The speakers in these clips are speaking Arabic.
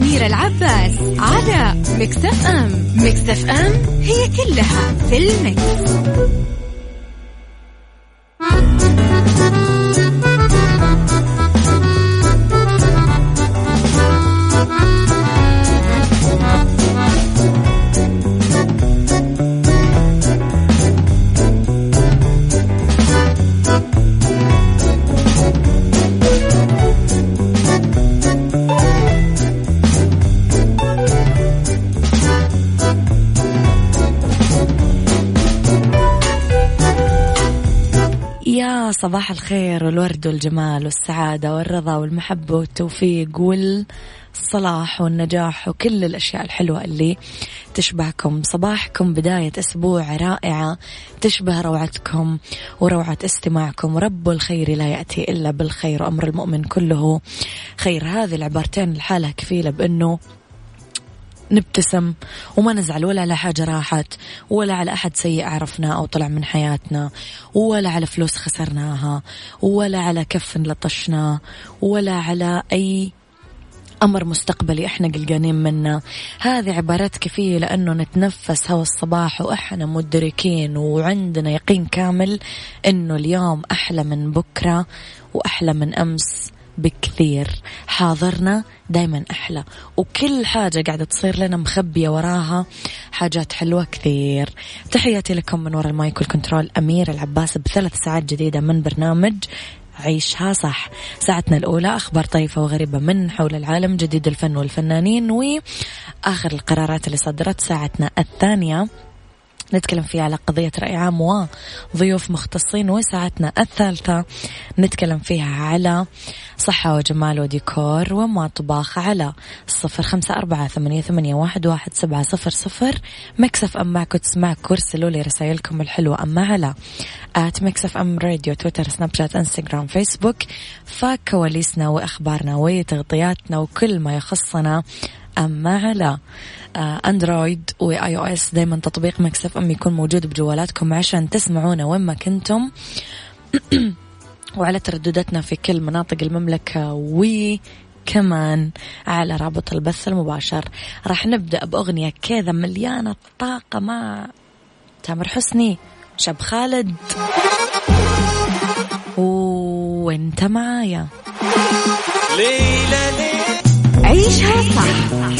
صح مع أميرة العباس على مكتف أم مكتف أم هي كلها في المكس. صباح الخير والورد والجمال والسعادة والرضا والمحبة والتوفيق والصلاح والنجاح وكل الأشياء الحلوة اللي تشبهكم. صباحكم بداية أسبوع رائعة تشبه روعتكم وروعة استماعكم. رب الخير لا يأتي إلا بالخير وأمر المؤمن كله خير. هذه العبارتين الحالة كفيلة بأنه نبتسم وما نزعل ولا على حاجة راحت ولا على أحد سيء عرفنا أو طلع من حياتنا ولا على فلوس خسرناها ولا على كف لطشناه ولا على أي أمر مستقبلي إحنا قلقانين منه. هذه عبارات كفية لأنه نتنفس هوا الصباح وإحنا مدركين وعندنا يقين كامل إنه اليوم أحلى من بكرة وأحلى من أمس بكثير. حاضرنا دايما أحلى. وكل حاجة قاعدة تصير لنا مخبية وراها حاجات حلوة كثير. تحياتي لكم من وراء المايك والكنترول أمير العباس بثلاث ساعات جديدة من برنامج عيشها صح. ساعتنا الأولى أخبار طيفة وغريبة من حول العالم جديد الفن والفنانين وآخر القرارات اللي صدرت ساعتنا الثانية. نتكلم فيها على قضية رأي عام وضيوف مختصين وساعتنا الثالثة. نتكلم فيها على صحة وجمال وديكور ومطبخ على صفر خمسة أربعة ثمانية, ثمانية واحد, واحد سبعة صفر صفر. Mix FM معك وتسمعك وارسلوا لي رسائلكم الحلوة. أما على at Mix FM radio تويتر سناب شات إنستغرام فيسبوك. فكواليسنا وأخبارنا وتغطياتنا وكل ما يخصنا. أما على أندرويد و iOS دايما تطبيق Mix FM يكون موجود بجوالاتكم عشان تسمعونا وين ما كنتم. وعلى تردداتنا في كل مناطق المملكة و كمان على رابط البث المباشر. راح نبدأ بأغنية كذا مليانة طاقة مع تامر حسني شاب خالد. وانت معايا. ليلى ليلى. عيشها صح.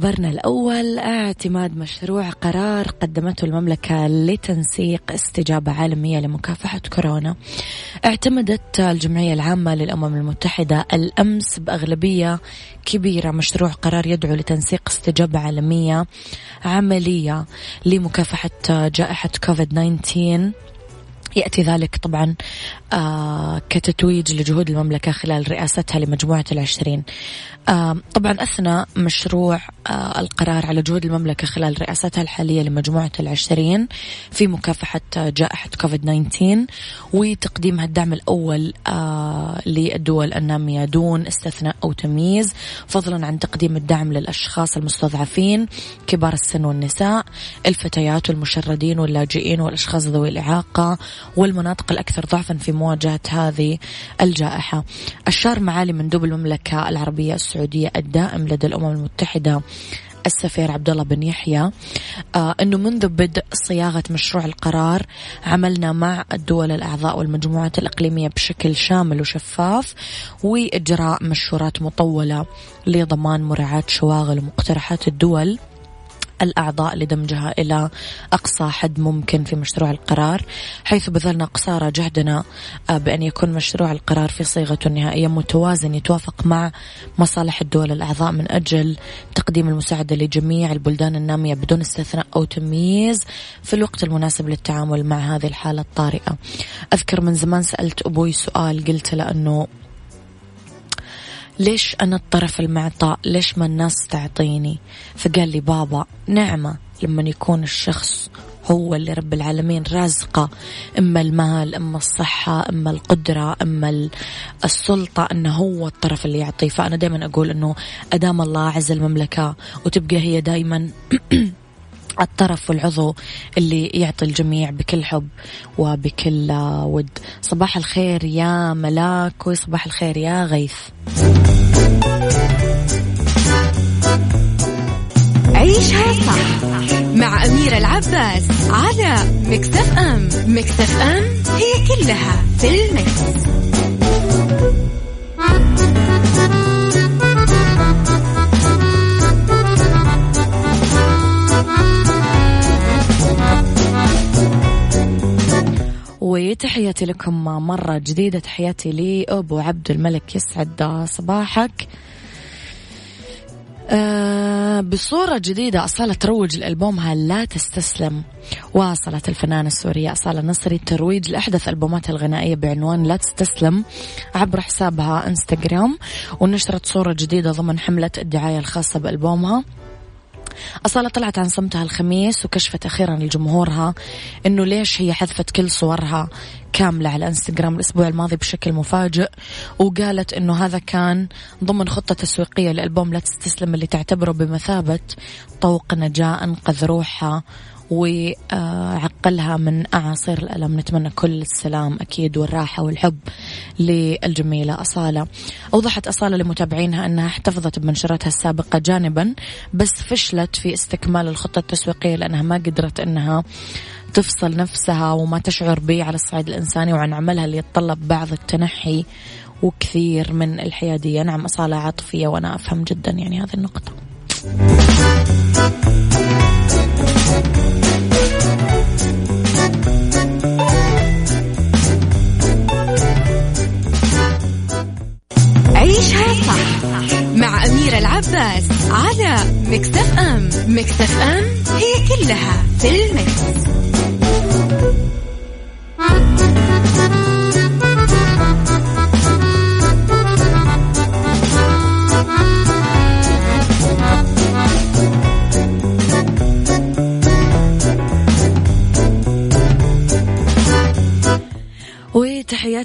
خبرنا الأول اعتماد مشروع قرار قدمته المملكة لتنسيق استجابة عالمية لمكافحة كورونا. اعتمدت الجمعية العامة للأمم المتحدة الأمس بأغلبية كبيرة مشروع قرار يدعو لتنسيق استجابة عالمية عملية لمكافحة جائحة كوفيد 19 يأتي ذلك طبعا آه كتتويج لجهود المملكة خلال رئاستها لمجموعة العشرين. آه طبعا أثنى مشروع آه القرار على جهود المملكة خلال رئاستها الحالية لمجموعة العشرين في مكافحة جائحة كوفيد 19 وتقديمها الدعم الأول للدول النامية دون استثناء أو تمييز فضلا عن تقديم الدعم للأشخاص المستضعفين كبار السن والنساء الفتيات والمشردين واللاجئين والأشخاص ذوي الإعاقة والمناطق الأكثر ضعفا في مواجهة هذه الجائحة. أشار معالي مندوب المملكة العربية السعودية الدائم لدى الأمم المتحدة السفير عبد الله بن يحيى آه أنه منذ بدء صياغة مشروع القرار عملنا مع الدول الأعضاء والمجموعات الإقليمية بشكل شامل وشفاف وإجراء مشورات مطولة لضمان مراعاة شواغل ومقترحات الدول. الأعضاء لدمجها إلى أقصى حد ممكن في مشروع القرار حيث بذلنا قصارى جهدنا آه، بأن يكون مشروع القرار في صيغته النهائية متوازن يتوافق مع مصالح الدول الأعضاء من أجل تقديم المساعدة لجميع البلدان النامية بدون استثناء أو تمييز في الوقت المناسب للتعامل مع هذه الحالة الطارئة. أذكر من زمان سألت أبوي سؤال قلت له أنه ليش أنا الطرف المعطاء؟ ليش ما الناس تعطيني؟ فقال لي بابا نعمة لما يكون الشخص هو اللي رب العالمين رازقة. إما المال إما الصحة إما القدرة إما السلطة إنه هو الطرف اللي يعطيه فأنا دائما أقول إنه أدام الله عز المملكة وتبقى هي دائما الطرف والعضو اللي يعطي الجميع بكل حب وبكل ود. صباح الخير يا ملاك وصباح الخير يا غيث. عيشها صح مع أميرة العباس على مكتف أم مكتف أم هي كلها في المكس. وتحياتي لكم مرة جديدة. تحياتي لأبو عبد الملك يسعد صباحك. أه بصورة جديدة أصالة تروج لألبومها لا تستسلم. واصلت الفنانة السورية أصالة نصري الترويج لأحدث ألبوماتها الغنائية بعنوان لا تستسلم عبر حسابها إنستغرام. ونشرت صورة جديدة ضمن حملة الدعاية الخاصة بألبومها. أصالة طلعت عن صمتها الخميس وكشفت أخيرا لجمهورها أنه ليش هي حذفت كل صورها كاملة على انستغرام الأسبوع الماضي بشكل مفاجئ وقالت أنه هذا كان ضمن خطة تسويقية لألبوم لا تستسلم اللي تعتبره بمثابة طوق نجاة أنقذ روحها وعقلها من أعاصير الألم. نتمنى كل السلام أكيد والراحة والحب للجميلة أصالة. أوضحت أصالة لمتابعينها أنها احتفظت بمنشراتها السابقة جانبا بس فشلت في استكمال الخطة التسويقية لأنها ما قدرت أنها تفصل نفسها وما تشعر به على الصعيد الإنساني وعن عملها اللي يتطلب بعض التنحي وكثير من الحيادية نعم أصالة عاطفية وأنا أفهم جدا يعني هذه النقطة.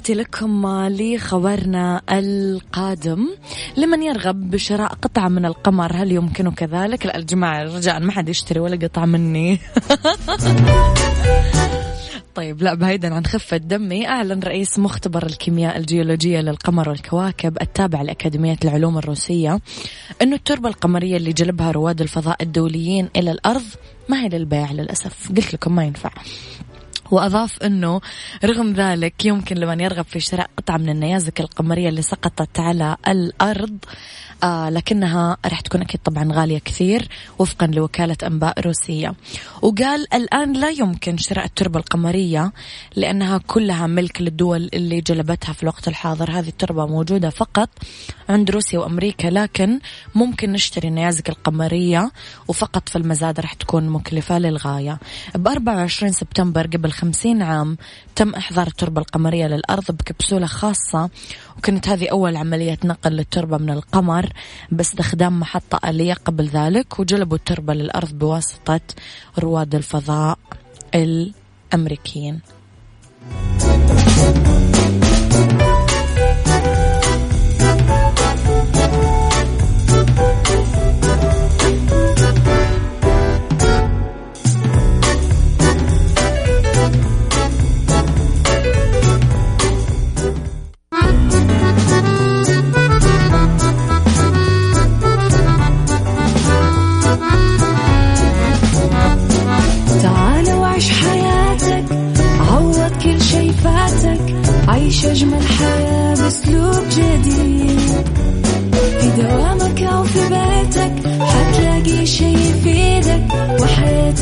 تحياتي لكم لخبرنا القادم. لمن يرغب بشراء قطعة من القمر هل يمكنك ذلك لا الجماعة رجاء ما حد يشتري ولا قطعة مني. طيب لا بعيدا عن خفة دمي أعلن رئيس مختبر الكيمياء الجيولوجية للقمر والكواكب التابع لأكاديمية العلوم الروسية أنه التربة القمرية اللي جلبها رواد الفضاء الدوليين إلى الأرض ما هي للبيع للأسف. قلت لكم ما ينفع. وأضاف أنه رغم ذلك يمكن لمن يرغب في شراء قطعة من النيازك القمرية اللي سقطت على الأرض آه لكنها راح تكون أكيد طبعا غالية كثير وفقا لوكالة أنباء روسية. وقال الآن لا يمكن شراء التربة القمرية لأنها كلها ملك للدول اللي جلبتها في الوقت الحاضر. هذه التربة موجودة فقط عند روسيا وأمريكا لكن ممكن نشتري النيازك القمرية وفقط في المزاد راح تكون مكلفة للغاية. ب 24 سبتمبر قبل 50 عام تم إحضار التربة القمرية للأرض بكبسولة خاصة وكانت هذه أول عملية نقل للتربة من القمر باستخدام محطة آلية قبل ذلك وجلبوا التربة للأرض بواسطة رواد الفضاء الأمريكيين.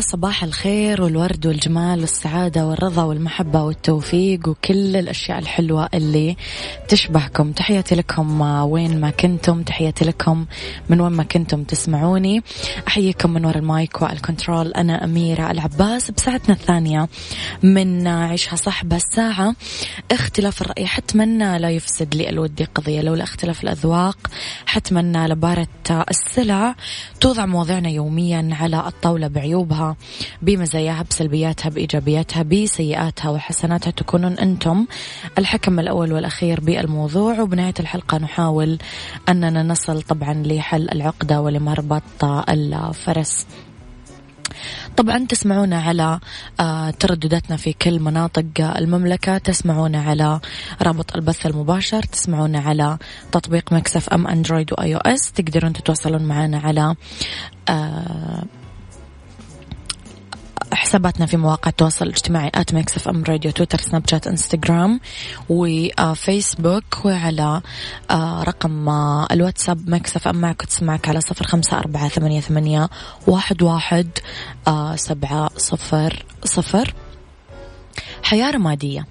صباح الخير والورد والجمال والسعادة والرضا والمحبة والتوفيق وكل الأشياء الحلوة اللي تشبهكم. تحياتي لكم وين ما كنتم تحياتي لكم من وين ما كنتم تسمعوني. أحييكم من وراء ال mic وال control أنا أميرة العباس. بساعتنا الثانية من عيشها صح الساعة. اختلاف الرأي حتما لا يفسد للود قضية. لولا اختلاف الأذواق حتما لبارت السلع توضع مواضيعنا يوميا على الطاولة بعيوبها بمزاياها بسلبياتها بإيجابياتها بسيئاتها وحسناتها تكونون أنتم الحكم الأول والأخير بالموضوع. وبنهاية الحلقة نحاول أننا نصل طبعا لحل العقدة ولمربط الفرس. طبعا تسمعونا على آه، تردداتنا في كل مناطق المملكة. تسمعونا على رابط البث المباشر. تسمعونا على تطبيق Mix FM أندرويد و iOS. تقدرون تتواصلون معنا على آه، حساباتنا في مواقع التواصل الاجتماعي at Mix FM radio تويتر سناب شات انستغرام وفيسبوك وعلى آه، رقم آه، الواتساب Mix FM معك تسمعك على صفر خمسة أربعة ثمانية, ثمانية واحد, واحد آه، سبعة صفر صفر. حياة رمادية.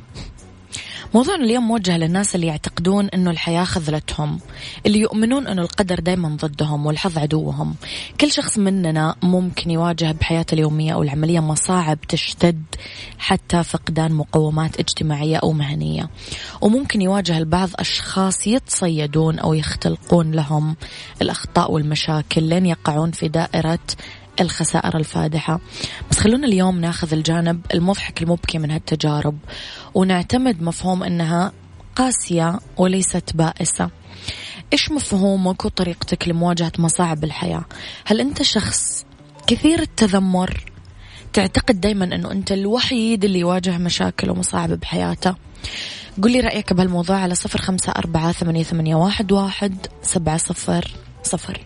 موضوعنا اليوم موجه للناس اللي يعتقدون إنه الحياة خذلتهم اللي يؤمنون إنه القدر دايما ضدهم والحظ عدوهم. كل شخص مننا ممكن يواجه بحياته اليومية أو العملية مصاعب تشتد حتى فقدان مقومات اجتماعية أو مهنية. وممكن يواجه البعض أشخاص يتصيدون أو يختلقون لهم الأخطاء والمشاكل لين يقعون في دائرة الخسائر الفادحة. بس خلونا اليوم ناخذ الجانب المضحك المبكي من هالتجارب ونعتمد مفهوم أنها قاسية وليست بائسة. إيش مفهومك وطريقتك لمواجهة مصاعب الحياة؟ هل أنت شخص كثير التذمر؟ تعتقد دايما أنه أنت الوحيد اللي يواجه مشاكل ومصاعب بحياته؟ قل لي رأيك بهالموضوع على صفر خمسة أربعة ثمانية, واحد سبعة صفر صفر.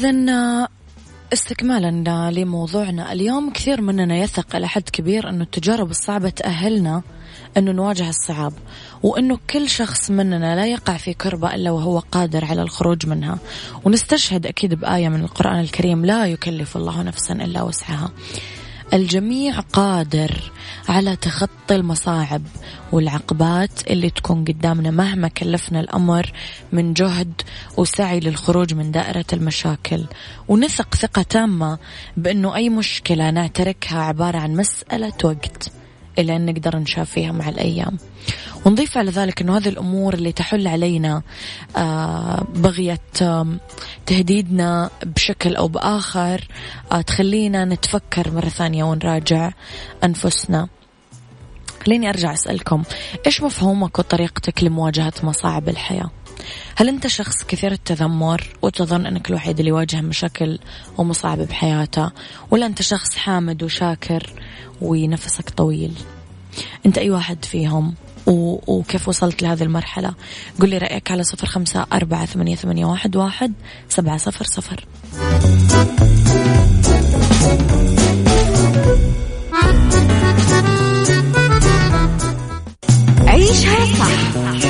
إذا استكمالا لموضوعنا. اليوم كثير مننا يثق إلى حد كبير أنه التجارب الصعبة تأهلنا أنه نواجه الصعاب وأنه كل شخص مننا لا يقع في كربة إلا وهو قادر على الخروج منها. ونستشهد أكيد بآية من القرآن الكريم لا يكلف الله نفسا إلا وسعها الجميع قادر على تخطي المصاعب والعقبات اللي تكون قدامنا مهما كلفنا الأمر من جهد وسعي للخروج من دائرة المشاكل. ونثق ثقة تامة بأنه أي مشكلة نعتركها عبارة عن مسألة وقت. إلى أن نقدر نشافيها مع الأيام. ونضيف على ذلك أنه هذه الأمور اللي تحل علينا آه، بغية تهديدنا بشكل أو بآخر آه، تخلينا نتفكر مرة ثانية ونراجع أنفسنا. خليني أرجع أسألكم إيش مفهومك وطريقتك لمواجهة مصاعب الحياة؟ هل أنت شخص كثير التذمر وتظن أنك الوحيد اللي يواجه مشاكل ومصاعب بحياته؟ ولا أنت شخص حامد وشاكر ونفسك طويل؟ أنت أي واحد فيهم؟ وكيف وصلت لهذه المرحلة؟ قل لي رأيك على صفر خمسة أربعة ثمانية, ثمانية واحد, واحد سبعة صفر صفر. عيشها صح.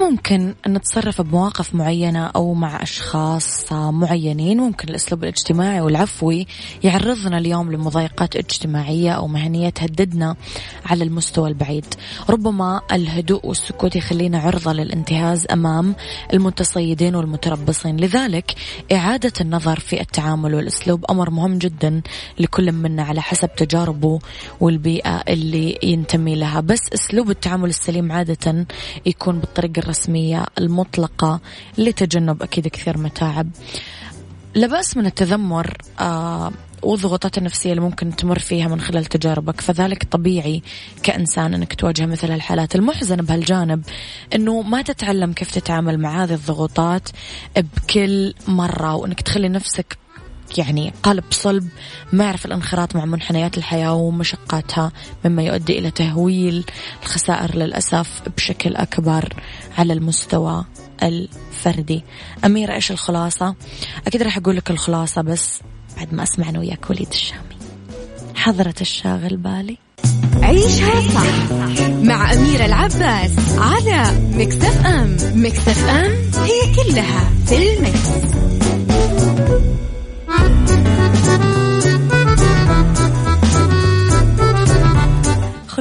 ممكن نتصرف بمواقف معينة أو مع أشخاص معينين؟ ممكن الأسلوب الاجتماعي والعفوي يعرضنا اليوم لمضايقات اجتماعية أو مهنية تهددنا على المستوى البعيد. ربما الهدوء والسكوت يخلينا عرضة للانتهاز أمام المتصيدين والمتربصين. لذلك إعادة النظر في التعامل والأسلوب أمر مهم جدا لكل منا على حسب تجاربه والبيئة اللي ينتمي لها. بس أسلوب التعامل السليم عادة يكون بالطريقة الرسمية المطلقة لتجنب أكيد كثير متاعب. لا بأس من التذمر آه والضغوطات النفسية اللي ممكن تمر فيها من خلال تجاربك. فذلك طبيعي كإنسان أنك تواجه مثل الحالات المحزنة بهالجانب أنه ما تتعلم كيف تتعامل مع هذه الضغوطات بكل مرة وأنك تخلي نفسك يعني قلب صلب ما يعرف الانخراط مع منحنيات الحياة ومشقاتها مما يؤدي إلى تهويل الخسائر للأسف بشكل أكبر. على المستوى الفردي. أميرة إيش الخلاصة؟ أكيد راح أقول لك الخلاصة بس بعد ما أسمع أنا وياك وليد الشامي. حضرة الشاغل بالي. عيشها صح مع أميرة العباس على مكتف أم. مكتف أم هي كلها في المكس.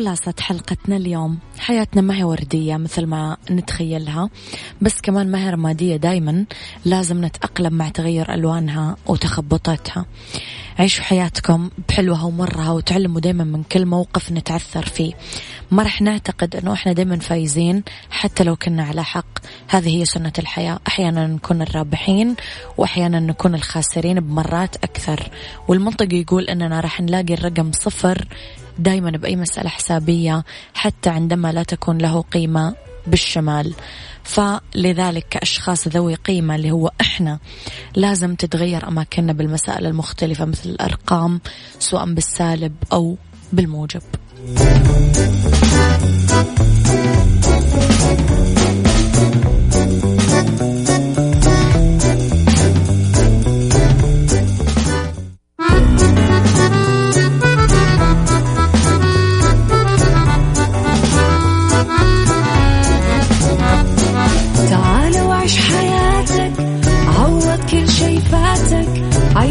خلاصة حلقتنا اليوم. حياتنا ما هي وردية مثل ما نتخيلها بس كمان ما هي رمادية دايما. لازم نتأقلم مع تغير ألوانها وتخبطاتها. عيشوا حياتكم بحلوها ومرها وتعلموا دايما من كل موقف نتعثر فيه. ما رح نعتقد أنه إحنا دايما فايزين حتى لو كنا على حق. هذه هي سنة الحياة. أحيانا نكون الرابحين وأحيانا نكون الخاسرين بمرات أكثر. والمنطق يقول أننا رح نلاقي الرقم صفر دائما بأي مسألة حسابية حتى عندما لا تكون له قيمة بالشمال. فلذلك كأشخاص ذوي قيمة اللي هو إحنا لازم تتغير أماكننا بالمسائل المختلفة مثل الأرقام سواء بالسالب أو بالموجب.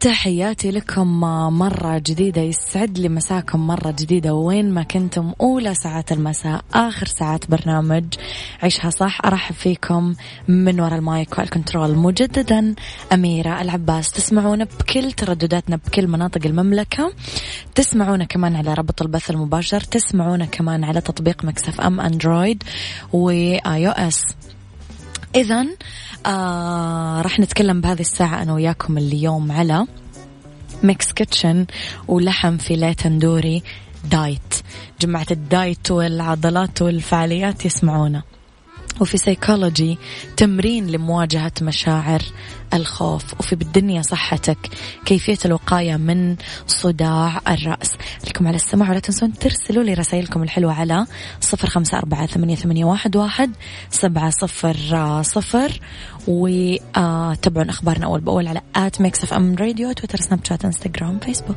وتحياتي لكم مرة جديدة يسعد لي مساكم مرة جديدة. وين ما كنتم أولى ساعات المساء آخر ساعات برنامج. عيشها صح أرحب فيكم من وراء ال mic وال control مجددا أميرة العباس. تسمعونا بكل تردداتنا بكل مناطق المملكة. تسمعونا كمان على رابط البث المباشر. تسمعونا كمان على تطبيق Mix FM أندرويد و iOS إذا آه راح نتكلم بهذه الساعة أنا وياكم اليوم على Mix Kitchen ولحم فيليه تندوري diet. جماعة ال diet والعضلات والفعاليات يسمعونا. وفي سيكولوجي تمرين لمواجهة مشاعر الخوف وفي بالدنيا صحتك كيفية الوقاية من صداع الرأس. لكم على السماع ولا تنسون ترسلوا لي رسائلكم الحلوة على صفر خمسة أربعة ثمانية واحد سبعة صفر صفر. وتابعون أخبارنا أول بأول على at Mix FM radio تويتر سناب شات إنستغرام فيسبوك.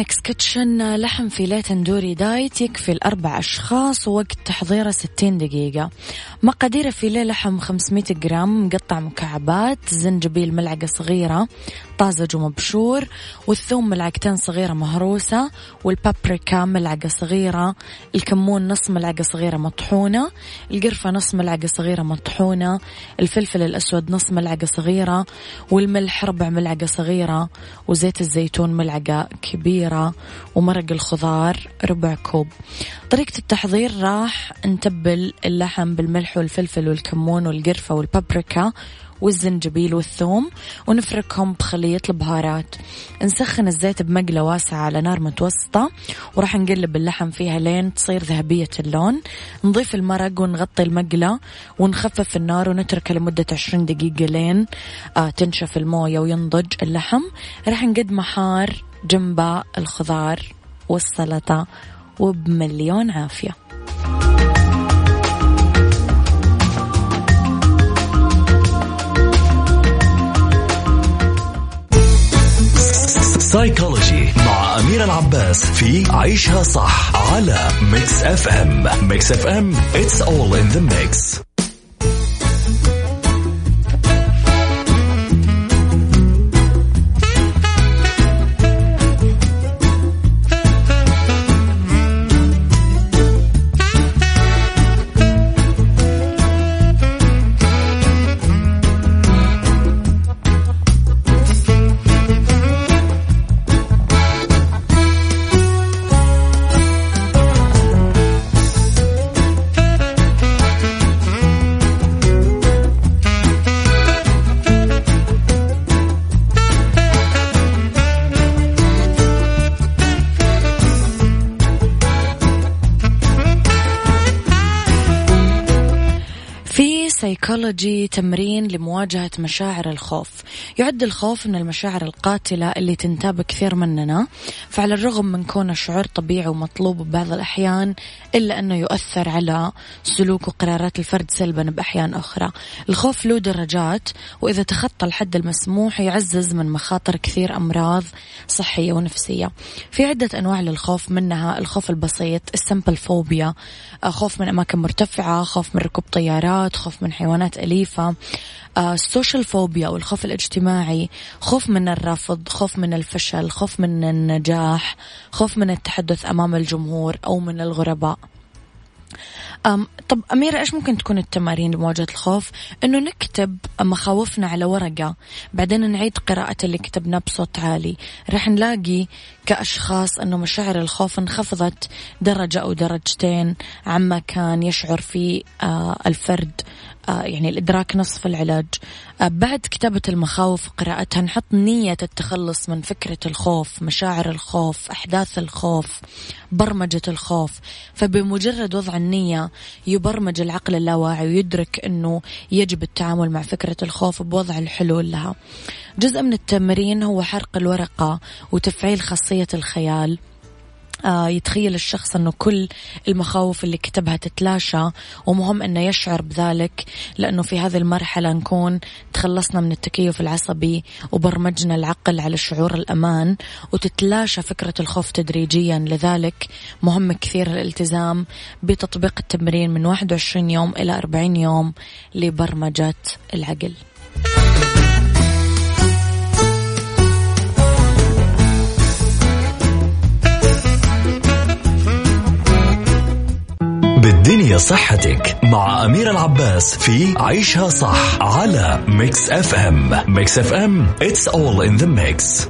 Mix Kitchen لحم فيليه تندوري diet يكفي الأربع أشخاص ووقت تحضيره 60 دقيقة. مقادير فيليه لحم 500 جرام مقطع مكعبات زنجبيل ملعقة صغيرة طازج ومبشور والثوم ملعقتين صغيرة مهروسة والبابريكا ملعقة صغيرة الكمون نص ملعقة صغيرة مطحونة القرفة نص ملعقة صغيرة مطحونة الفلفل الأسود نص ملعقة صغيرة والملح ربع ملعقة صغيرة وزيت الزيتون ملعقة كبيرة ومرق الخضار ربع كوب. طريقة التحضير راح نتبل اللحم بالملح والفلفل والكمون والقرفة والبابريكا والزنجبيل والثوم ونفركهم بخليط البهارات. نسخن الزيت بمقلة واسعة على نار متوسطة وراح نقلب اللحم فيها لين تصير ذهبية اللون. نضيف المرق ونغطي المقلة ونخفف النار ونتركه لمدة عشرين دقيقة لين آه تنشف الموية وينضج اللحم. راح نقدمه حار جنب الخضار والسلطة وبمليون عافية. سايكولوجي مع أمير العباس في عيشها صح على Mix FM Mix FM it's all in the mix. سايكولوجي تمرين لمواجهة مشاعر الخوف. يعد الخوف من المشاعر القاتلة اللي تنتاب كثير مننا. فعلى الرغم من كونه شعور طبيعي ومطلوب ببعض الأحيان إلا أنه يؤثر على سلوك وقرارات الفرد سلبا بأحيان أخرى. الخوف له درجات وإذا تخطى الحد المسموح يعزز من مخاطر كثير أمراض صحية ونفسية. في عدة أنواع للخوف منها الخوف البسيط ال simple phobia خوف من أماكن مرتفعة خوف من ركوب طيارات خوف من حيوانات أليفة السوشيال فوبيا أو الخوف الاجتماعي خوف من الرفض خوف من الفشل خوف من النجاح خوف من التحدث أمام الجمهور أو من الغرباء. طب أميرة إيش ممكن تكون التمارين لمواجهة الخوف؟ إنه نكتب مخاوفنا على ورقة، بعدين نعيد قراءة اللي كتبناه بصوت عالي، راح نلاقي كأشخاص إنه مشاعر الخوف انخفضت درجة أو درجتين عما كان يشعر فيه آه الفرد آه، يعني الإدراك نصف العلاج. آه، بعد كتابة المخاوف وقراءتها نحط نية التخلص من فكرة الخوف مشاعر الخوف أحداث الخوف برمجة الخوف. فبمجرد وضع النية يبرمج العقل اللاواعي ويدرك أنه يجب التعامل مع فكرة الخوف بوضع الحلول لها. جزء من التمرين هو حرق الورقة وتفعيل خاصية الخيال. يتخيل الشخص أنه كل المخاوف اللي كتبها تتلاشى ومهم أنه يشعر بذلك لأنه في هذه المرحلة نكون تخلصنا من التكيف العصبي وبرمجنا العقل على شعور الأمان وتتلاشى فكرة الخوف تدريجيا. لذلك مهم كثير الالتزام بتطبيق التمرين من 21 يوم إلى 40 يوم لبرمجة العقل. بالدنيا صحتك مع أمير العباس في عيشها صح على Mix FM Mix FM it's all in the mix.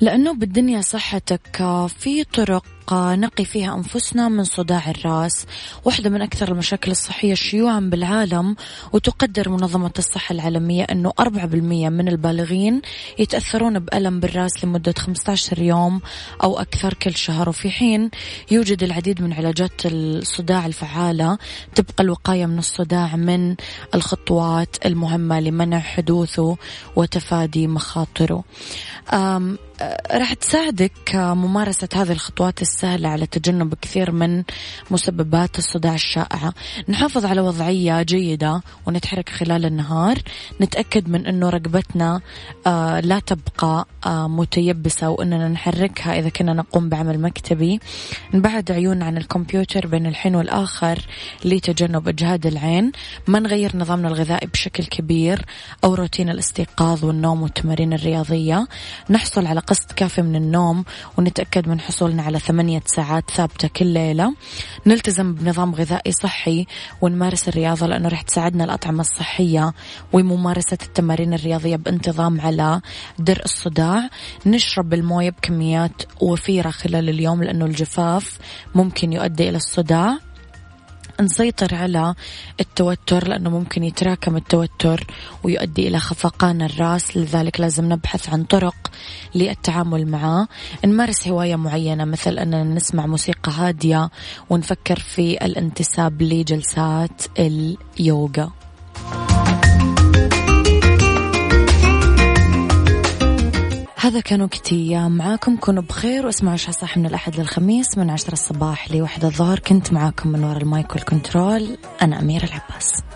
لأنه بالدنيا صحتك في طرق نقي فيها أنفسنا من صداع الرأس. واحدة من أكثر المشاكل الصحية شيوعا بالعالم وتقدر منظمة الصحة العالمية أنه 4% من البالغين يتأثرون بألم بالرأس لمدة 15 يوم أو أكثر كل شهر. وفي حين يوجد العديد من علاجات الصداع الفعالة تبقى الوقاية من الصداع من الخطوات المهمة لمنع حدوثه وتفادي مخاطره. راح تساعدك ممارسة هذه الخطوات السهلة على تجنب كثير من مسببات الصداع الشائعة. نحافظ على وضعية جيدة ونتحرك خلال النهار. نتأكد من أنه رقبتنا آه، لا تبقى آه، متيبسة وأننا نحركها إذا كنا نقوم بعمل مكتبي. نبعد عيون عن الكمبيوتر بين الحين والآخر لتجنب إجهاد العين. ما نغير نظامنا الغذائي بشكل كبير أو روتين الاستيقاظ والنوم والتمارين الرياضية. نحصل على قسط كافي من النوم ونتأكد من حصولنا على ثمانية ساعات ثابتة كل ليلة. نلتزم بنظام غذائي صحي ونمارس الرياضة لأنه رح تساعدنا الأطعمة الصحية وممارسة التمارين الرياضية بانتظام على درء الصداع. نشرب الموية بكميات وفيرة خلال اليوم لأنه الجفاف ممكن يؤدي إلى الصداع. نسيطر على التوتر لأنه ممكن يتراكم التوتر ويؤدي إلى خفقان الرأس لذلك لازم نبحث عن طرق للتعامل معه. نمارس هواية معينة مثل أننا نسمع موسيقى هادية ونفكر في الانتساب لجلسات اليوغا. هذا كان وقتي معاكم. كونوا بخير واسمعوا عشاء صح من الأحد للخميس من عشرة الصباح لوحدة الظهر. كنت معاكم من وراء المايك والكنترول. أنا أميرة العباس.